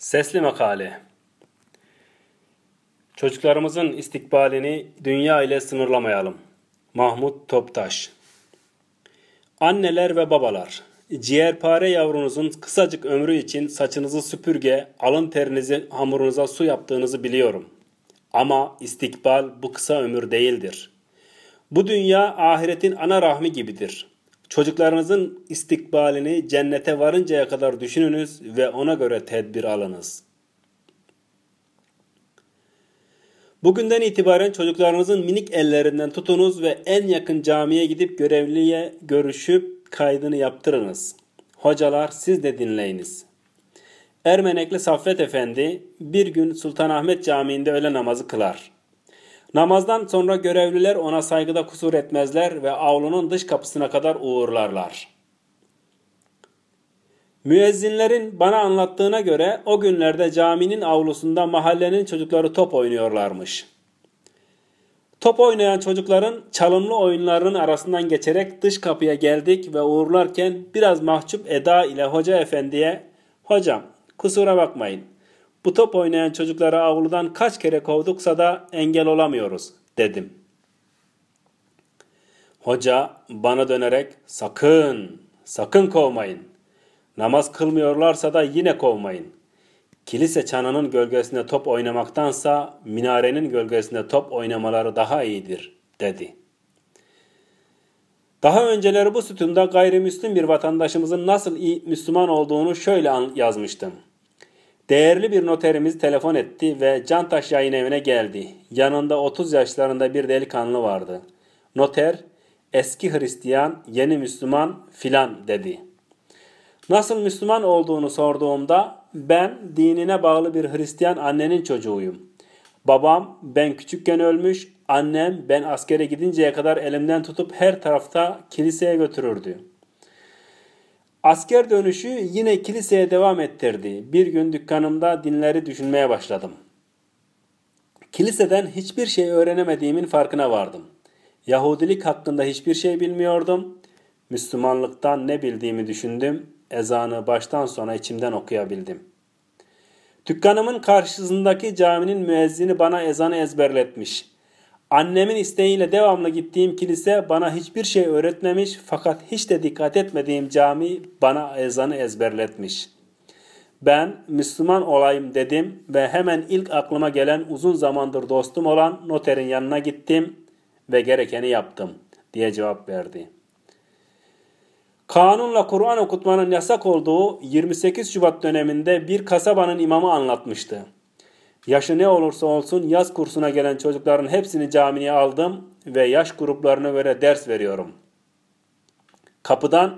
Sesli Makale Çocuklarımızın istikbalini dünya ile sınırlamayalım. Mahmut Toptaş Anneler ve babalar, ciğerpare yavrunuzun kısacık ömrü için saçınızı süpürge, alın terinizi hamurunuza su yaptığınızı biliyorum. Ama istikbal bu kısa ömür değildir. Bu dünya ahiretin ana rahmi gibidir. Çocuklarınızın istikbalini cennete varıncaya kadar düşününüz ve ona göre tedbir alınız. Bugünden itibaren çocuklarınızın minik ellerinden tutunuz ve en yakın camiye gidip görevliye görüşüp kaydını yaptırınız. Hocalar siz de dinleyiniz. Ermenekli Saffet Efendi bir gün Sultanahmet Camii'nde öğle namazı kılar. Namazdan sonra görevliler ona saygıda kusur etmezler ve avlunun dış kapısına kadar uğurlarlar. Müezzinlerin bana anlattığına göre o günlerde caminin avlusunda mahallenin çocukları top oynuyorlarmış. Top oynayan çocukların çalımlı oyunlarının arasından geçerek dış kapıya geldik ve uğurlarken biraz mahcup eda ile hoca efendiye ''Hocam kusura bakmayın bu top oynayan çocukları avludan kaç kere kovduksa da engel olamıyoruz dedim. Hoca bana dönerek sakın, sakın kovmayın. Namaz kılmıyorlarsa da yine kovmayın. Kilise çanının gölgesinde top oynamaktansa minarenin gölgesinde top oynamaları daha iyidir dedi. Daha önceleri bu sütunda gayrimüslim bir vatandaşımızın nasıl iyi Müslüman olduğunu şöyle yazmıştım. Değerli bir noterimiz telefon etti ve Cantaş yayın evine geldi. Yanında 30 yaşlarında bir delikanlı vardı. Noter, eski Hristiyan, yeni Müslüman filan dedi. Nasıl Müslüman olduğunu sorduğumda ben dinine bağlı bir Hristiyan annenin çocuğuyum. Babam ben küçükken ölmüş, annem ben askere gidinceye kadar elimden tutup her tarafta kiliseye götürürdü. Asker dönüşü yine kiliseye devam ettirdi. Bir gün dükkanımda dinleri düşünmeye başladım. Kiliseden hiçbir şey öğrenemediğimin farkına vardım. Yahudilik hakkında hiçbir şey bilmiyordum. Müslümanlıktan ne bildiğimi düşündüm. Ezanı baştan sona içimden okuyabildim. Dükkanımın karşısındaki caminin müezzini bana ezanı ezberletmiş. Annemin isteğiyle devamlı gittiğim kilise bana hiçbir şey öğretmemiş fakat hiç de dikkat etmediğim cami bana ezanı ezberletmiş. Ben Müslüman olayım dedim ve hemen ilk aklıma gelen uzun zamandır dostum olan noterin yanına gittim ve gerekeni yaptım diye cevap verdi. Kanunla Kur'an okutmanın yasak olduğu 28 Şubat döneminde bir kasabanın imamı anlatmıştı. Yaşı ne olursa olsun yaz kursuna gelen çocukların hepsini camiye aldım ve yaş gruplarına göre ders veriyorum. Kapıdan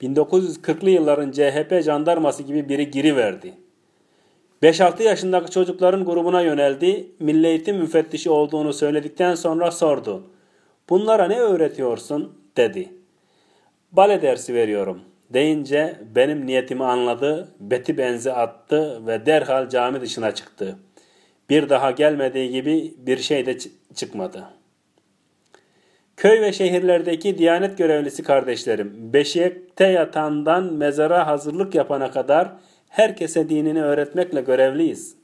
1940'lı yılların CHP jandarması gibi biri giriverdi. 5-6 yaşındaki çocukların grubuna yöneldi. Milli Eğitim müfettişi olduğunu söyledikten sonra sordu. Bunlara ne öğretiyorsun? dedi. Bale dersi veriyorum deyince benim niyetimi anladı, beti benzi attı ve derhal cami dışına çıktı.'' Bir daha gelmediği gibi bir şey de çıkmadı. Köy ve şehirlerdeki Diyanet görevlisi kardeşlerim, beşikte yatandan mezara hazırlık yapana kadar herkese dinini öğretmekle görevliyiz.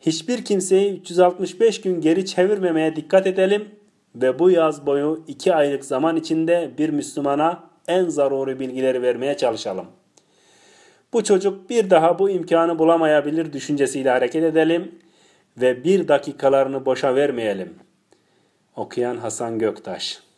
Hiçbir kimseyi 365 gün geri çevirmemeye dikkat edelim ve bu yaz boyu 2 aylık zaman içinde bir Müslümana en zaruri bilgileri vermeye çalışalım. Bu çocuk bir daha bu imkanı bulamayabilir düşüncesiyle hareket edelim ve bir dakikalarını boşa vermeyelim. Okuyan Hasan Göktaş